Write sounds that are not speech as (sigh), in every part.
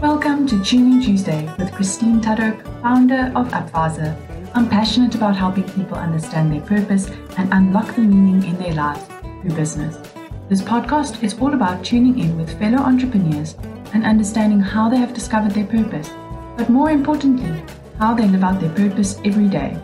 Welcome to Tune-in Tuesday with Kristine Tudhope, founder of UPvisor. I'm passionate about helping people understand their purpose and unlock the meaning in their lives through business. This podcast is all about tuning in with fellow entrepreneurs and understanding how they have discovered their purpose, but more importantly, how they live out their purpose every day.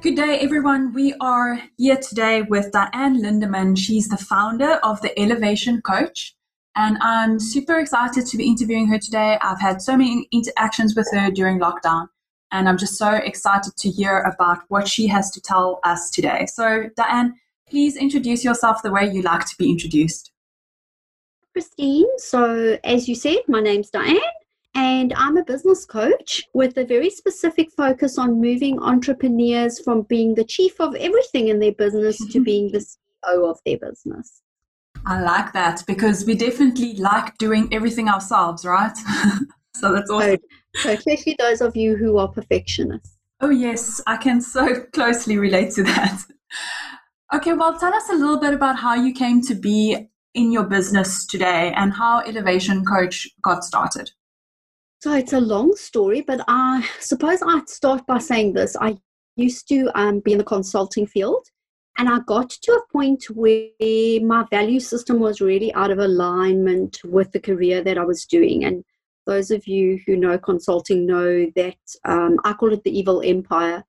Good day, everyone. We are here today with Diane Lindemann. She's the founder of the Elevation Coach, and I'm super excited to be interviewing her today. I've had so many interactions with her during lockdown, and I'm just so excited to hear about what she has to tell us today. So, Diane, please introduce yourself the way you like to be introduced. Kristine. So, as you said, my name's Diane, and I'm a business coach with a very specific focus on moving entrepreneurs from being the chief of everything in their business to being the (laughs) CEO of their business. I like that because we definitely like doing everything ourselves, right? (laughs) so that's awesome. So, so, especially those of you who are perfectionists. Oh, yes, I can so (laughs) closely relate to that. Okay, well, tell us a little bit about how you came to be in your business today and how Elevation Coach got started. So it's a long story, but I suppose I'd start by saying this. I used to um, be in the consulting field, and I got to a point where my value system was really out of alignment with the career that I was doing. And those of you who know consulting know that um, I call it the evil empire.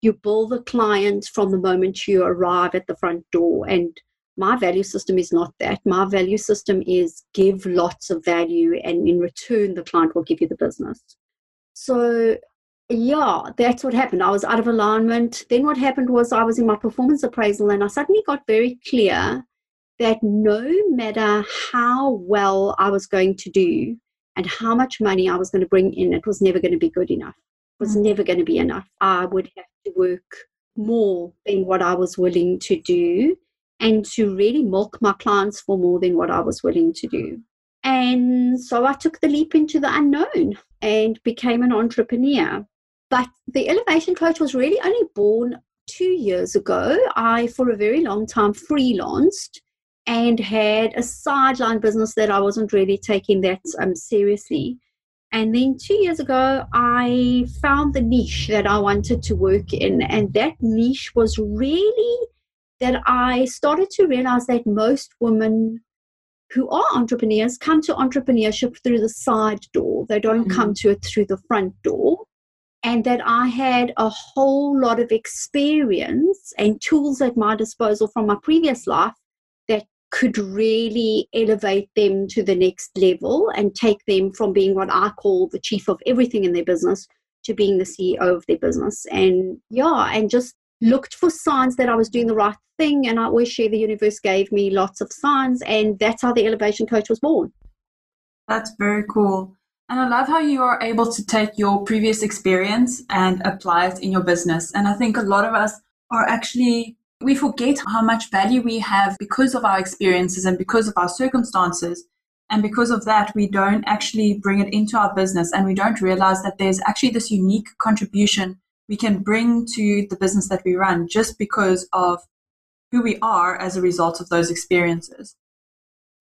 You bill the client from the moment you arrive at the front door, and my value system is not that. My value system is give lots of value, and in return, the client will give you the business. So, yeah, that's what happened. I was out of alignment. Then, what happened was I was in my performance appraisal, and I suddenly got very clear that no matter how well I was going to do and how much money I was going to bring in, it was never going to be good enough. It was mm-hmm. never going to be enough. I would have to work more than what I was willing to do and to really milk my clients for more than what I was willing to do. And so I took the leap into the unknown and became an entrepreneur. But the Elevation Coach was really only born two years ago. I, for a very long time, freelanced and had a sideline business that I wasn't really taking that um, seriously. And then two years ago, I found the niche that I wanted to work in. And that niche was really that I started to realize that most women who are entrepreneurs come to entrepreneurship through the side door. They don't mm-hmm. come to it through the front door. And that I had a whole lot of experience and tools at my disposal from my previous life that could really elevate them to the next level and take them from being what I call the chief of everything in their business to being the CEO of their business. And yeah, and just looked for signs that I was doing the right thing. And I always share the universe gave me lots of signs. And that's how the Elevation Coach was born. That's very cool. And I love how you are able to take your previous experience and apply it in your business. And I think a lot of us are actually, we forget how much value we have because of our experiences and because of our circumstances. And because of that, we don't actually bring it into our business and we don't realize that there's actually this unique contribution we can bring to the business that we run just because of who we are as a result of those experiences.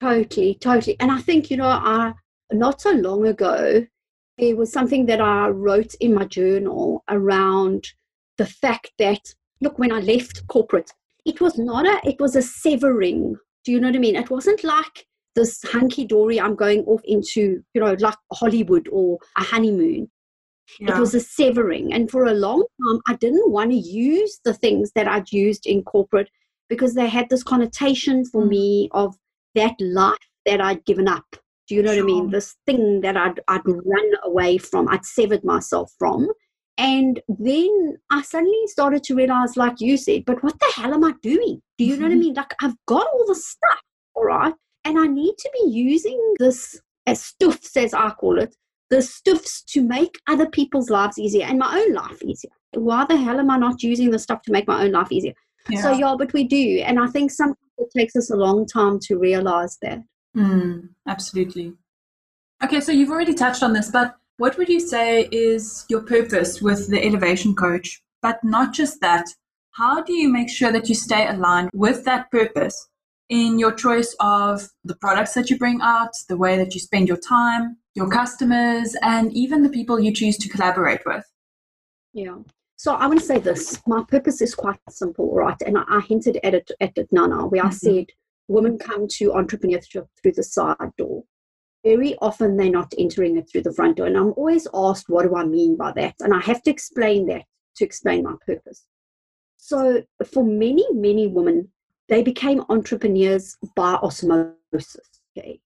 Totally, totally. And I think, you know, I, not so long ago, there was something that I wrote in my journal around the fact that, look, when I left corporate, it was not a, it was a severing. Do you know what I mean? It wasn't like this hunky dory, I'm going off into, you know, like Hollywood or a honeymoon. Yeah. It was a severing. And for a long time, I didn't want to use the things that I'd used in corporate because they had this connotation for mm. me of that life that I'd given up. Do you know sure. what I mean? This thing that I'd, I'd run away from, I'd severed myself from. And then I suddenly started to realize, like you said, but what the hell am I doing? Do you mm-hmm. know what I mm-hmm. mean? Like, I've got all the stuff, all right? And I need to be using this as stuffs, as I call it, the stuffs to make other people's lives easier and my own life easier. Why the hell am I not using the stuff to make my own life easier? Yeah. So, yeah, but we do. And I think sometimes it takes us a long time to realize that. Mm, absolutely. Okay, so you've already touched on this, but what would you say is your purpose with the Elevation Coach? But not just that, how do you make sure that you stay aligned with that purpose in your choice of the products that you bring out, the way that you spend your time, your customers, and even the people you choose to collaborate with? Yeah. So I want to say this. My purpose is quite simple, right? And I, I hinted at it at it Nana, where mm-hmm. I said women come to entrepreneurship through the side door. Very often they're not entering it through the front door. And I'm always asked, what do I mean by that? And I have to explain that to explain my purpose. So for many, many women, they became entrepreneurs by osmosis. Okay.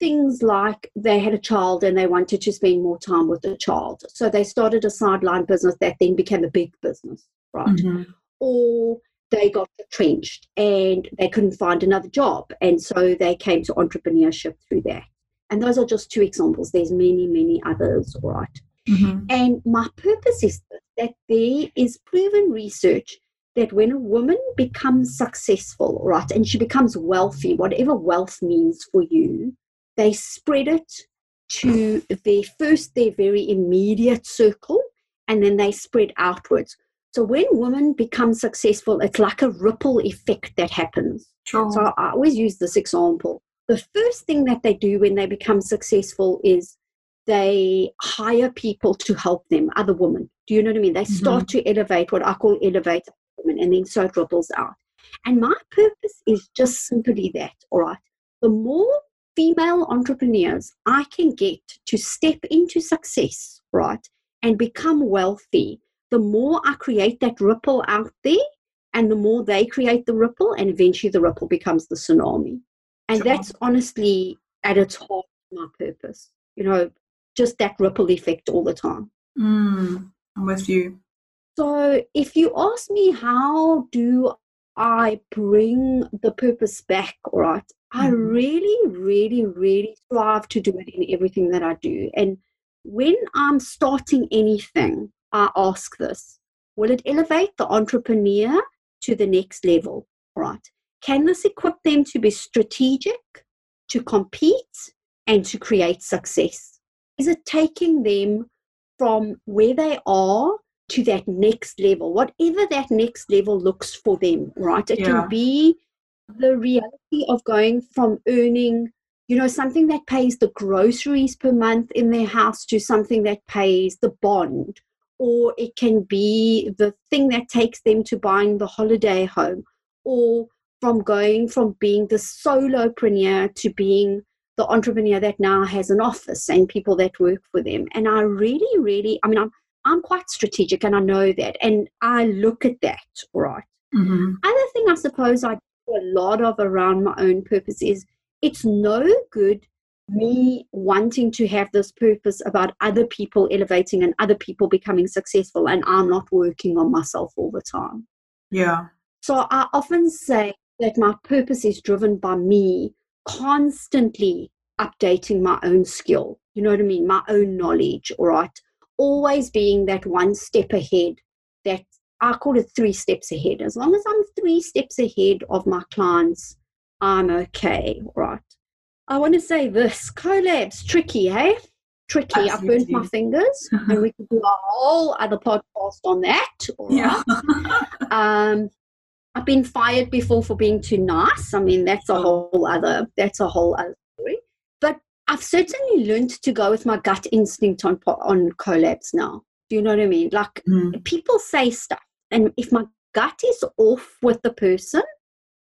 Things like they had a child and they wanted to spend more time with the child. So they started a sideline business that then became a big business, right? Mm-hmm. Or they got retrenched and they couldn't find another job. And so they came to entrepreneurship through that. And those are just two examples. There's many, many others, right? Mm-hmm. And my purpose is that there is proven research that when a woman becomes successful, right, and she becomes wealthy, whatever wealth means for you, they spread it to their first, their very immediate circle, and then they spread outwards. So when women become successful, it's like a ripple effect that happens. Sure. So I always use this example. The first thing that they do when they become successful is they hire people to help them, other women. Do you know what I mean? They start mm-hmm. to elevate what I call elevate women, and then so it ripples out. And my purpose is just simply that, all right? The more female entrepreneurs I can get to step into success, right, and become wealthy, the more I create that ripple out there, and the more they create the ripple, and eventually the ripple becomes the tsunami. And that's honestly at its heart my purpose. You know, just that ripple effect all the time. Mm, I'm with you. So, if you ask me, how do I bring the purpose back, right? Mm-hmm. I really, really, really strive to do it in everything that I do. And when I'm starting anything, I ask this Will it elevate the entrepreneur to the next level, right? Can this equip them to be strategic, to compete, and to create success? Is it taking them from where they are to that next level, whatever that next level looks for them, right? It yeah. can be the reality of going from earning, you know, something that pays the groceries per month in their house to something that pays the bond, or it can be the thing that takes them to buying the holiday home, or from going from being the solopreneur to being the entrepreneur that now has an office and people that work for them. And I really, really, I mean, I'm I'm quite strategic and I know that. And I look at that, right? Mm-hmm. Other thing I suppose I a lot of around my own purpose is it's no good me wanting to have this purpose about other people elevating and other people becoming successful and I'm not working on myself all the time. Yeah. So I often say that my purpose is driven by me constantly updating my own skill. You know what I mean? My own knowledge, all right? always being that one step ahead that I call it three steps ahead. As long as I'm three steps ahead of my clients, I'm okay, right? I want to say this collab's tricky, hey? Tricky. I've burnt my fingers, (laughs) and we could do a whole other podcast on that. Yeah. um, I've been fired before for being too nice. I mean, that's a oh. whole other. That's a whole other story. But I've certainly learned to go with my gut instinct on on collabs now. Do you know what I mean? Like mm. people say stuff, and if my gut is off with the person,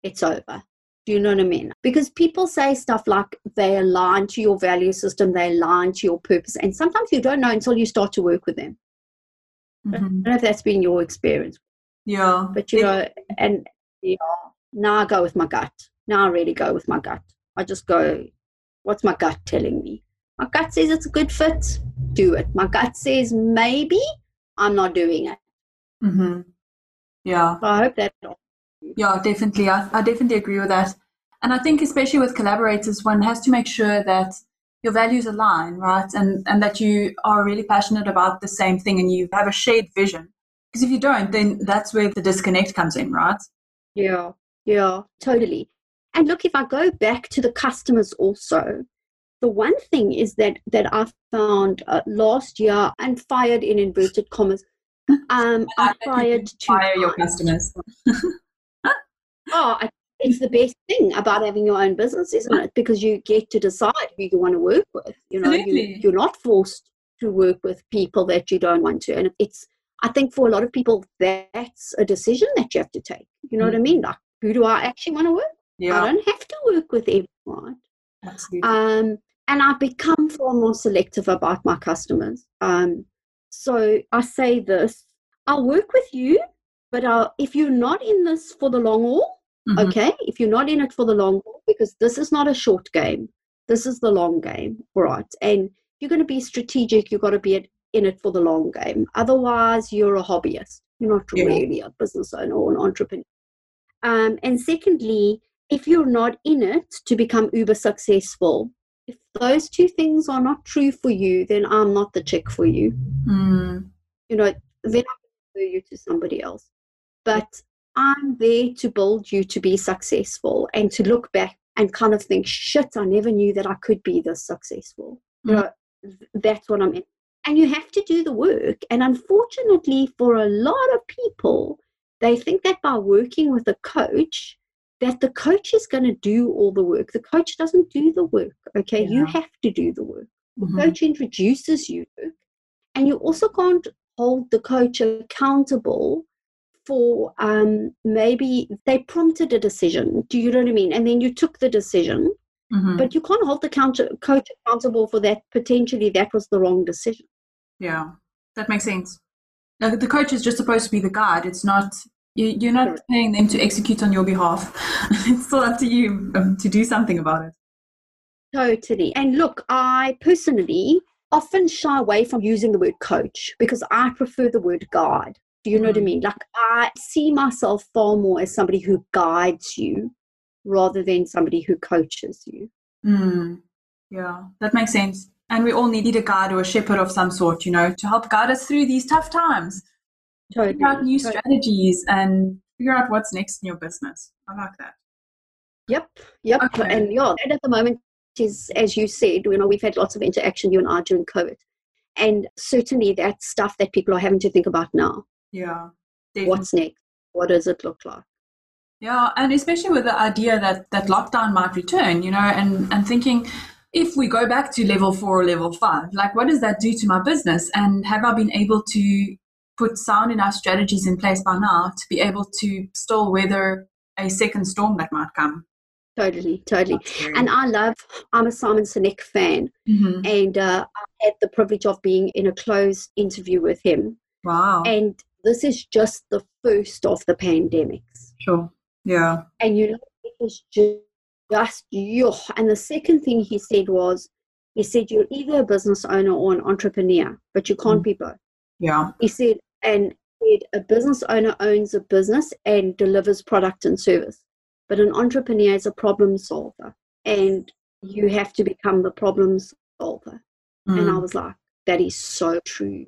it's over. Do you know what I mean? Because people say stuff like they align to your value system, they align to your purpose, and sometimes you don't know until you start to work with them. Mm-hmm. I don't know if that's been your experience. Yeah. But you know, and yeah, now I go with my gut. Now I really go with my gut. I just go, What's my gut telling me? My gut says it's a good fit. Do it. My gut says maybe I'm not doing it. Mm-hmm. Yeah. So I hope that. Yeah, definitely. I, I definitely agree with that. And I think, especially with collaborators, one has to make sure that your values align, right? And and that you are really passionate about the same thing and you have a shared vision. Because if you don't, then that's where the disconnect comes in, right? Yeah, yeah, totally. And look, if I go back to the customers also, the one thing is that that I found uh, last year and fired in inverted commas. Um, I fired to fire your customers. (laughs) oh, it's the best thing about having your own business, isn't it? Because you get to decide who you want to work with. You know, you, you're not forced to work with people that you don't want to. And it's, I think for a lot of people, that's a decision that you have to take. You know mm. what I mean? Like, who do I actually want to work? Yeah. I don't have to work with everyone. Absolutely. Um, and I've become far more selective about my customers. Um, so I say this: I'll work with you, but I'll, if you're not in this for the long haul, mm-hmm. okay, if you're not in it for the long haul, because this is not a short game, this is the long game, right? And you're going to be strategic. You've got to be in it for the long game. Otherwise, you're a hobbyist. You're not yeah. really a business owner or an entrepreneur. Um, and secondly, if you're not in it to become uber successful, if those two things are not true for you, then I'm not the chick for you. Mm. You know, then I refer you to somebody else. But I'm there to build you to be successful and to look back and kind of think, shit, I never knew that I could be this successful. Mm. You know, that's what I'm in. And you have to do the work. And unfortunately, for a lot of people, they think that by working with a coach, that the coach is going to do all the work. The coach doesn't do the work. Okay, yeah. you have to do the work. The mm-hmm. coach introduces you, and you also can't hold the coach accountable for um, maybe they prompted a decision. Do you know what I mean? And then you took the decision, mm-hmm. but you can't hold the counter, coach accountable for that. Potentially, that was the wrong decision. Yeah, that makes sense. Now, the coach is just supposed to be the guide. It's not you, are not paying them to execute on your behalf. (laughs) it's still up to you um, to do something about it. Totally. And look, I personally often shy away from using the word coach because I prefer the word guide. Do you know mm. what I mm. mean? Like, I see myself far more as somebody who guides you rather than somebody who coaches you. Mm. Yeah, that makes sense. And we all needed a guide or a shepherd of some sort, you know, to help guide us through these tough times totally. figure out new totally. strategies and figure out what's next in your business. I like that. Yep, yep. Okay. And yeah, that at the moment is, as you said, you know, we've had lots of interaction, you and I, during COVID. And certainly that's stuff that people are having to think about now. Yeah. Definitely. What's next? What does it look like? Yeah, and especially with the idea that that lockdown might return, you know, and, and thinking if we go back to level four or level five, like what does that do to my business? And have I been able to put sound enough strategies in place by now to be able to still weather a second storm that might come. Totally, totally. And I love, I'm a Simon Sinek fan, mm-hmm. and uh, I had the privilege of being in a closed interview with him. Wow. And this is just the first of the pandemics. Sure. Yeah. And you know, it was just, just you. And the second thing he said was, he said, you're either a business owner or an entrepreneur, but you can't mm. be both. Yeah. He said, and a business owner owns a business and delivers product and service, but an entrepreneur is a problem solver, and you have to become the problem solver. Mm. And I mm. was like, that is so true.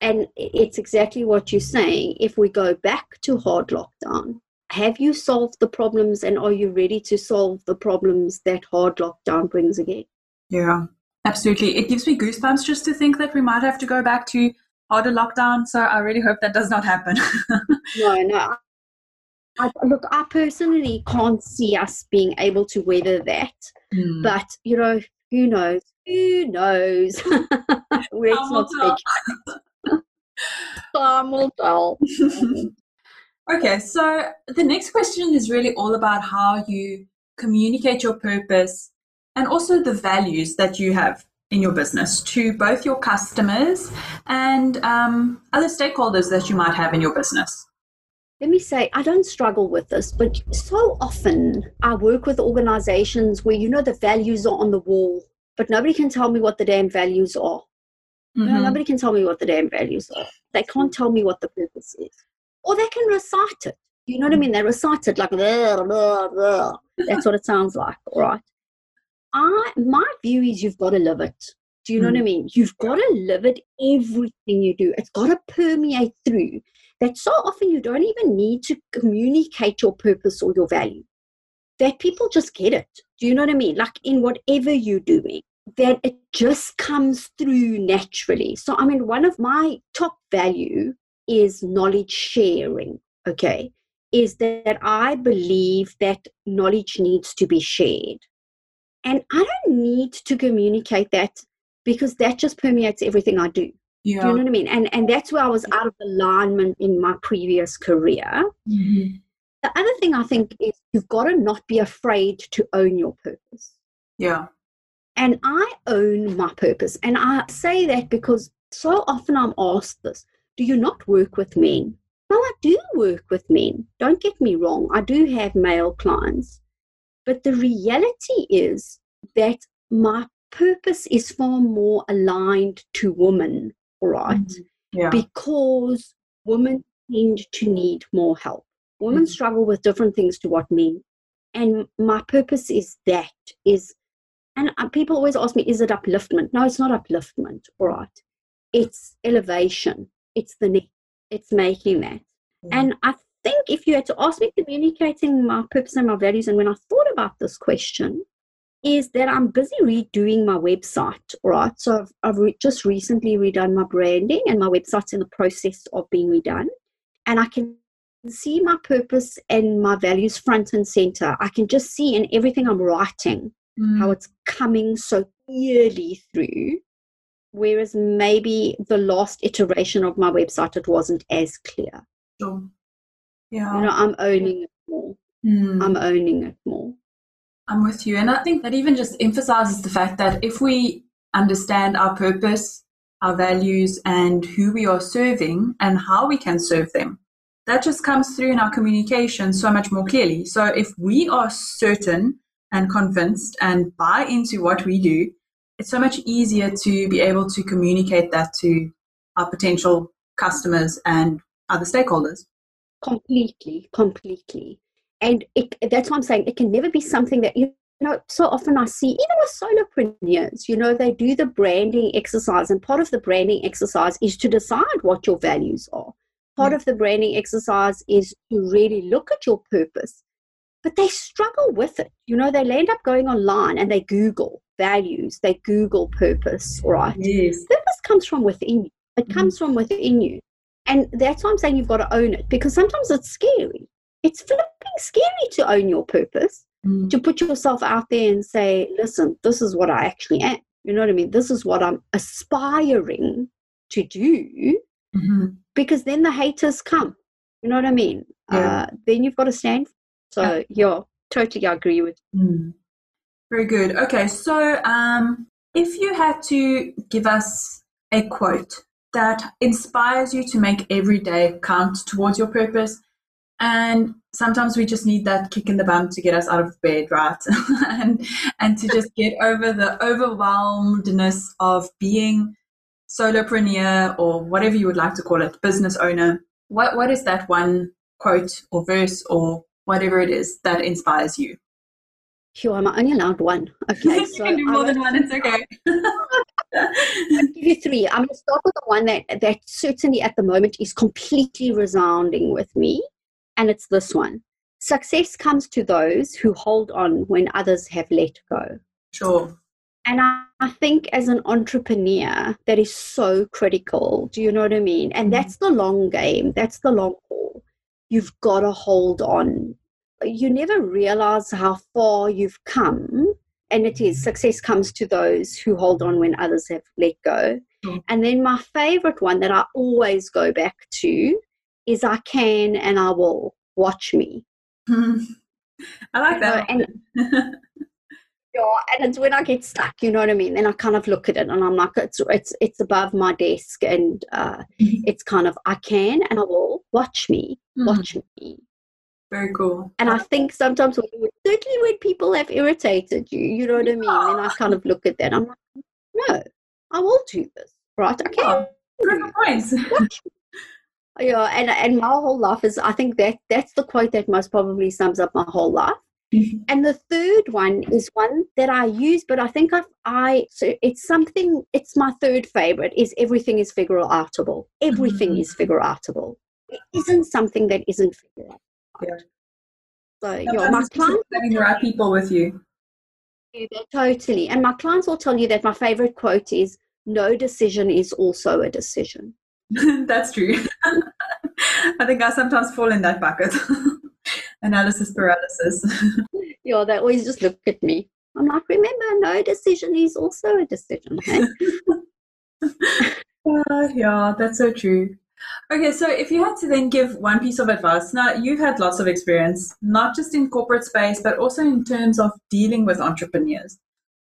And it's exactly what you're saying. If we go back to hard lockdown, have you solved the problems and are you ready to solve the problems that hard lockdown brings again? Yeah, absolutely. It gives me goosebumps just to think that we might have to go back to harder lockdown. So I really hope that does not happen. (laughs) no, no. I, look, I personally can't see us being able to weather that. Mm. But, you know, who knows? Who knows? (laughs) Let's not speak. (laughs) Time will tell. okay, so the next question is really all about how you communicate your purpose and also the values that you have in your business to both your customers and um, other stakeholders that you might have in your business? Let me say, I don't struggle with this, but so often I work with organizations where you know the values are on the wall, but nobody can tell me what the damn values are. Mm-hmm. Know, nobody can tell me what the damn values are. They can't tell me what the purpose is. Or they can recite it. You know what I mean? They recite it like, blah, blah, blah. that's what it sounds like, all right? I my view is you've got to live it. Do you know mm. what I hmm. mean? You've got to live it everything you do. It's got to permeate through. That so often you don't even need to communicate your purpose or your value. That people just get it. Do you know what I mean? Like in whatever you're doing, that it just comes through naturally. So I mean, one of my top value is knowledge sharing. Okay. is that I believe that knowledge needs to be shared. And I don't need to communicate that because that just permeates everything I do. Yeah. Do you know what I mean? And and that's where I was out of alignment in my previous career. Mm-hmm. The other thing I think is you've got to not be afraid to own your purpose. Yeah. And I own my purpose. And I say that because so often I'm asked this do you not work with men? No, I do work with men. Don't get me wrong. I do have male clients. But the reality is that my purpose is far more aligned to women, right? Mm-hmm. Yeah. Because women tend to need more help. Women mm-hmm. struggle with different things to what men. And my purpose is that is and uh, people always ask me, is it upliftment? No, it's not upliftment, all right. It's elevation. It's the next, it's making that. Mm. And I think if you had to ask me communicating my purpose and my values, and when I thought about this question, is that I'm busy redoing my website, right? So I've, I've re- just recently redone my branding, and my website's in the process of being redone. And I can see my purpose and my values front and center. I can just see in everything I'm writing mm. how it's coming so clearly through. Whereas maybe the last iteration of my website, it wasn't as clear. Sure. Yeah. You know, I'm owning it more. Mm. I'm owning it more. I'm with you. And I think that even just emphasizes the fact that if we understand our purpose, our values, and who we are serving and how we can serve them, that just comes through in our communication so much more clearly. So if we are certain and convinced and buy into what we do, it's so much easier to be able to communicate that to our potential customers and other stakeholders. Completely, completely. And it, that's what I'm saying. It can never be something that you know, so often I see, even with solopreneurs, you know, they do the branding exercise, and part of the branding exercise is to decide what your values are. Part mm. of the branding exercise is to really look at your purpose but they struggle with it. You know, they end up going online and they Google values, they Google purpose, right? Yes. Purpose comes from within you. It mm comes from within you. And that's why I'm saying you've got to own it because sometimes it's scary. It's flipping scary to own your purpose, mm. to put yourself out there and say, listen, this is what I actually am. You know what I mean? This is what I'm aspiring to do mm-hmm. because then the haters come. You know what I mean? Yeah. Uh, then you've got to stand so yeah, totally agree with. Mm. Very good. Okay, so um, if you had to give us a quote that inspires you to make every day count towards your purpose, and sometimes we just need that kick in the bum to get us out of bed, right? (laughs) and and to just get over the overwhelmedness of being solopreneur or whatever you would like to call it, business owner. What what is that one quote or verse or whatever it is that inspires you. Sure, I'm only allowed one. Okay, (laughs) so can do more than one. It's okay. I'll give you three. I'm going to start with the one that that certainly at the moment is completely resounding with me, and it's this one: Success comes to those who hold on when others have let go. Sure. And I, I think as an entrepreneur, that is so critical. Do you know what I mean? And mm-hmm. that's the long game. That's the long haul. you've got to hold on. You never realize how far you've come. And it is success comes to those who hold on when others have let go. Mm. And then my favorite one that I always go back to is I can and I will. Watch me. (laughs) I like that. and, (laughs) yeah, and it's when I get stuck, you know what I mean. Then I kind of look at it and I'm like, it's it's it's above my desk, and uh, mm-hmm. it's kind of I can and I will watch me, mm-hmm. watch me. Very cool. And I think sometimes, when, certainly when people have irritated you, you know what I mean. And I kind of look at that. I'm like, no, I will do this, right? I can. Oh, points. (laughs) yeah, and and my whole life is. I think that that's the quote that most probably sums up my whole life Mm-hmm. And the third one is one that I use, but I think I've, I so it's something. It's my third favorite. Is everything is figure outable. Everything mm-hmm. is figure outable. It isn't something that isn't figure out. Yeah. So yeah, my clients having the right people with you. Totally. And my clients will tell you that my favorite quote is no decision is also a decision. (laughs) That's true. (laughs) I think I sometimes fall in that bucket. (laughs) analysis paralysis. yeah, they always just look at me. I'm like, remember, no decision is also a decision. Hey? uh, yeah, that's so true. Okay, so if you had to then give one piece of advice, now you've had lots of experience, not just in corporate space, but also in terms of dealing with entrepreneurs.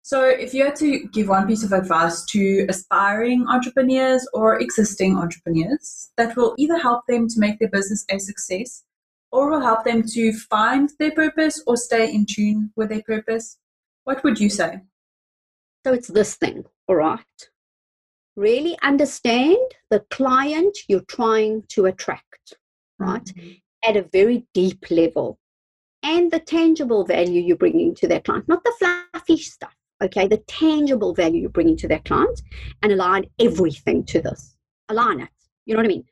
So, if you had to give one piece of advice to aspiring entrepreneurs or existing entrepreneurs that will either help them to make their business a success or will help them to find their purpose or stay in tune with their purpose, what would you say? So, it's this thing, all right? Really understand the client you're trying to attract, right? Mm-hmm. At a very deep level and the tangible value you're bringing to that client, not the fluffy stuff okay, the tangible value you're bringing to that client and align everything to this. Align it. You know what I mean?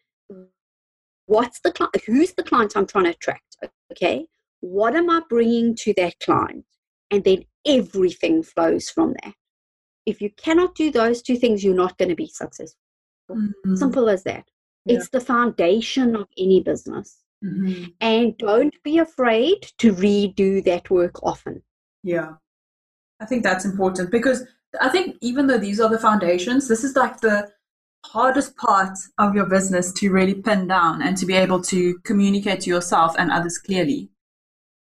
What's the client? Who's the client I'm trying to attract? Okay. What am I bringing to that client? And then everything flows from that. If you cannot do those two things, you're not going to be successful. Mm-hmm. Simple as that. Yeah. It's the foundation of any business. Mm-hmm. And don't be afraid to redo that work often. Yeah. I think that's important because I think even though these are the foundations, this is like the hardest part of your business to really pin down and to be able to communicate to yourself and others clearly.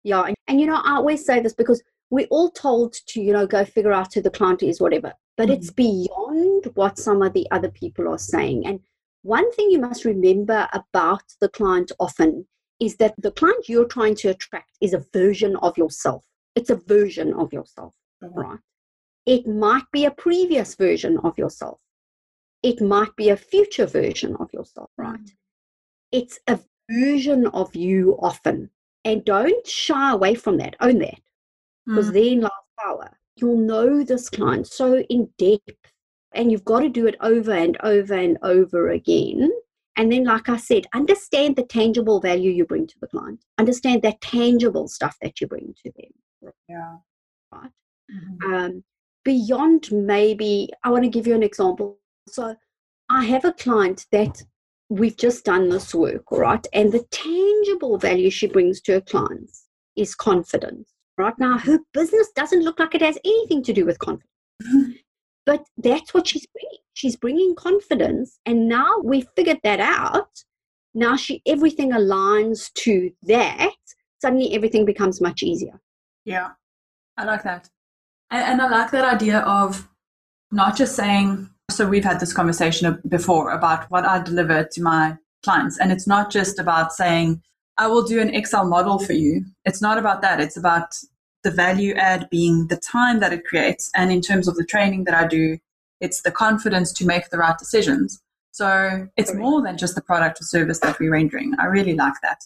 Yeah, and, and you know, I always say this because we're all told to, you know, go figure out who the client is, whatever, but mm-hmm. it's beyond what some of the other people are saying. And one thing you must remember about the client often is that the client you're trying to attract is a version of yourself. It's a version of yourself right? It might be a previous version of yourself. It might be a future version of yourself, right? Mm. It's a version of you often. And don't shy away from that. Own that. Because mm. then last hour You'll know this client so in depth. And you've got to do it over and over and over again. And then, like I said, understand the tangible value you bring to the client. Understand that tangible stuff that you bring to them. Yeah. Right. Mm-hmm. Um, beyond maybe, I want to give you an example. So I have a client that we've just done this work, right? And the tangible value she brings to her clients is confidence. Right now, her business doesn't look like it has anything to do with confidence. (laughs) but that's what she's bringing. She's bringing confidence. And now we figured that out. Now she everything aligns to that. Suddenly everything becomes much easier. Yeah. I like that. And, and I like that idea of not just saying, so we've had this conversation before about what I deliver to my clients. And it's not just about saying, I will do an Excel model for you. It's not about that. It's about the value add being the time that it creates. And in terms of the training that I do, it's the confidence to make the right decisions. So it's more than just the product or service that we're rendering. I really like that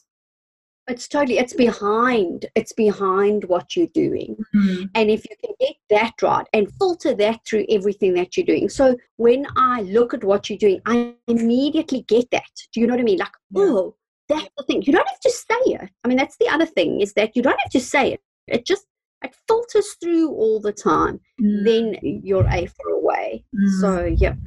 it's totally it's behind it's behind what you're doing mm-hmm. and if you can get that right and filter that through everything that you're doing so when i look at what you're doing i immediately get that do you know what i mean like yeah. oh that's the thing you don't have to say it i mean that's the other thing is that you don't have to say it it just it filters through all the time mm-hmm. then you're a for a way mm-hmm. so yep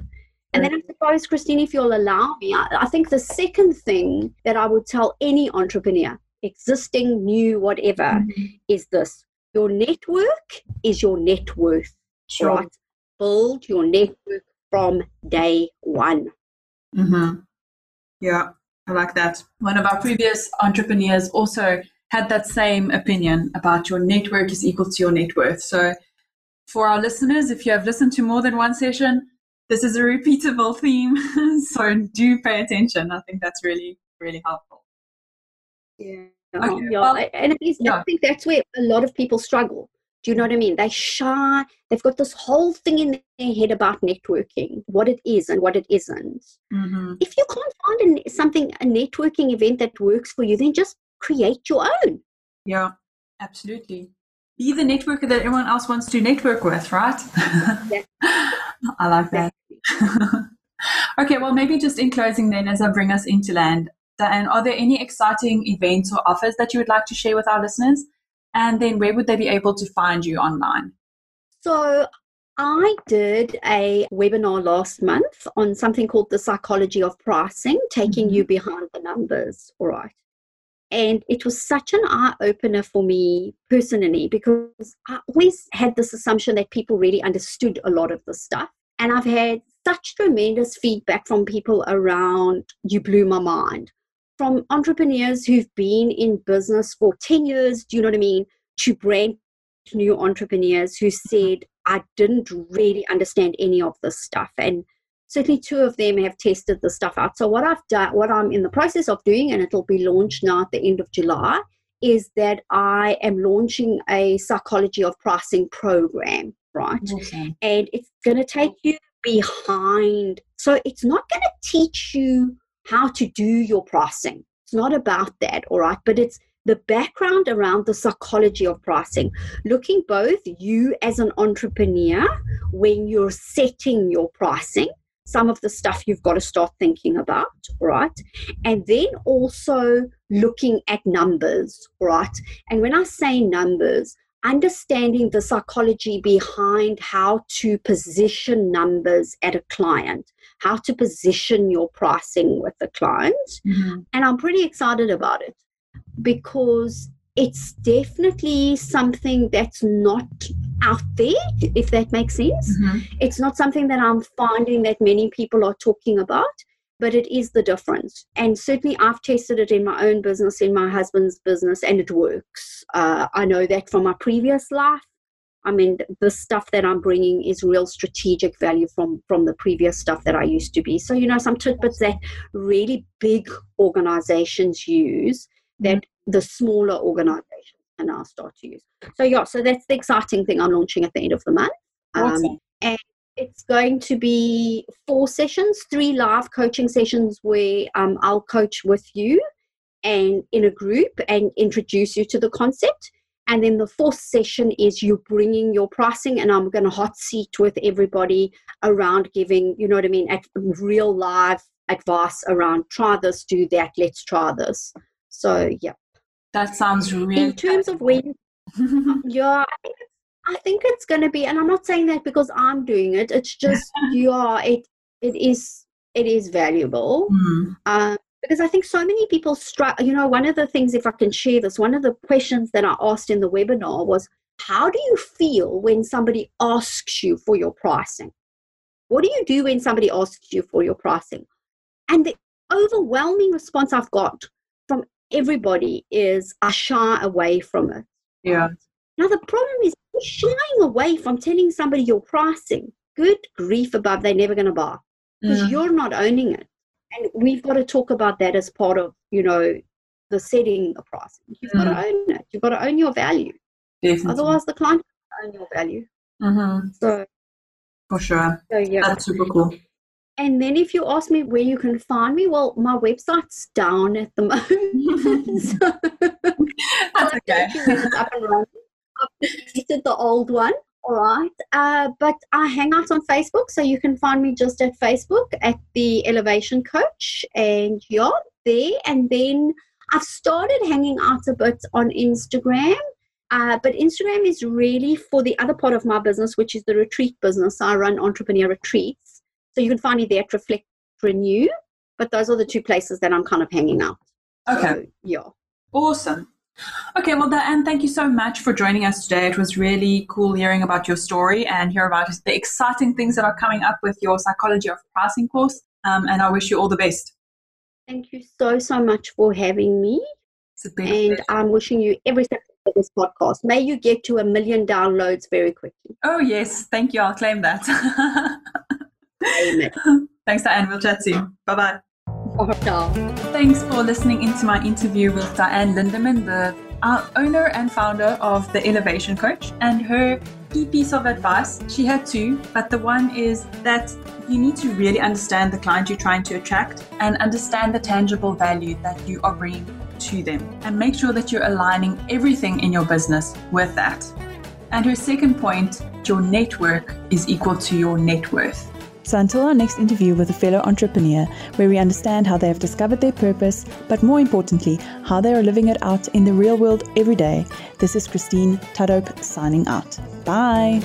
and then I suppose, Kristine, if you'll allow me, I, I, think the second thing that I would tell any entrepreneur existing, new, whatever, mm-hmm. is this. Your network is your net worth. Sure. Right? Build your network from day one. Mm-hmm. Yeah, I like that. One of our previous entrepreneurs also had that same opinion about your network is equal to your net worth. So, for our listeners, if you have listened to more than one session, this is a repeatable theme. (laughs) so, do pay attention. I think that's really, really helpful. Yeah. Okay. yeah. Well, and at least yeah. I think that's where a lot of people struggle. Do you know what I mean? They shy. They've got this whole thing in their head about networking, what it is and what it isn't. Mm-hmm. If you can't find a, something, a networking event that works for you, then just create your own. Yeah, absolutely. Be the networker that everyone else wants to network with, right? Yeah. (laughs) I like that. (laughs) okay, well, maybe just in closing, then, as I bring us into land, and are there any exciting events or offers that you would like to share with our listeners? And then where would they be able to find you online? So I did a webinar last month on something called the psychology of pricing, taking mm-hmm. you behind the numbers. All right. And it was such an eye opener for me personally because I always had this assumption that people really understood a lot of the stuff. And I've had such tremendous feedback from people around, you blew my mind. From entrepreneurs who've been in business for 10 years, do you know what I mean? To brand new entrepreneurs who said, I didn't really understand any of this stuff. And certainly two of them have tested the stuff out. So what I've done, what I'm in the process of doing, and it'll be launched now at the end of July, is that I am launching a psychology of pricing program, right? Okay. And it's going to take you behind. So it's not going to teach you how to do your pricing. It's not about that, all right? But it's the background around the psychology of pricing, looking both you as an entrepreneur when you're setting your pricing some of the stuff you've got to start thinking about, right? And then also looking at numbers, right? And when I say numbers, understanding the psychology behind how to position numbers at a client, how to position your pricing with the client. Mm-hmm. And I'm pretty excited about it because it's definitely something that's not out there, if that makes sense. Mm-hmm. It's not something that I'm finding that many people are talking about, but it is the difference. And certainly, I've tested it in my own business, in my husband's business, and it works. Uh, I know that from my previous life. I mean, the stuff that I'm bringing is real strategic value from from the previous stuff that I used to be. So, you know, some tidbits that really big organizations use that mm-hmm. the smaller organizations can now start to use. So yeah, so that's the exciting thing I'm launching at the end of the month. Um, and it's going to be four sessions, three live coaching sessions where um, I'll coach with you and in a group and introduce you to the concept. And then the fourth session is you bringing your pricing, and I'm going to hot seat with everybody around giving, you know what I mean, at real live advice around try this, do that, let's try this. So, yeah. That sounds really. In terms of when, (laughs) yeah, I think it's going to be, and I'm not saying that because I'm doing it. It's just (laughs) yeah, it it is it is valuable. Mm. Um, because I think so many people struggle. You know, one of the things, if I can share this, one of the questions that I asked in the webinar was, "How do you feel when somebody asks you for your pricing? What do you do when somebody asks you for your pricing?" And the overwhelming response I've got from everybody is "I shy away from it. Yeah. Now the problem is shying away from telling somebody your pricing. Good grief above, they're never going to buy because mm. you're not owning it. And we've got to talk about that as part of, you know, the setting the pricing. You've mm. got to own it. You've got to own your value. Definitely. Otherwise, the client doesn't own your value. Mm-hmm. So, for sure. So, yeah. That's super cool. And then if you ask me where you can find me, well, my website's down at the moment. (laughs) so (laughs) That's okay. up and running. I've deleted the old one. All right. Uh, but I hang out on Facebook, so you can find me just at Facebook at the Elevation Coach, and yeah, there. And then I've started hanging out a bit on Instagram. Uh, but Instagram is really for the other part of my business, which is the retreat business. I run entrepreneur retreats. So you can find me there at Reflect Renew. But those are the two places that I'm kind of hanging out. Okay. So, yeah. Awesome. Okay, well, Diane, thank you so much for joining us today. It was really cool hearing about your story and hear about the exciting things that are coming up with your psychology of pricing course. Um, and I wish you all the best. Thank you so, so much for having me. and. I'm wishing you every success for this podcast. May you get to a million downloads very quickly. Oh, yes. Thank you. I'll claim that. (laughs) Amen. Thanks, Diane. We'll chat soon. Bye bye. Thanks for listening into my interview with Diane Lindemann, the uh, owner and founder of the Elevation Coach. And her key piece of advice, she had two, but the one is that you need to really understand the client you're trying to attract and understand the tangible value that you are bringing to them. And make sure that you're aligning everything in your business with that. And her second point, your network is equal to your net worth. So until our next interview with a fellow entrepreneur, where we understand how they have discovered their purpose, but more importantly, how they are living it out in the real world every day, this is Kristine Tudhope signing out. Bye.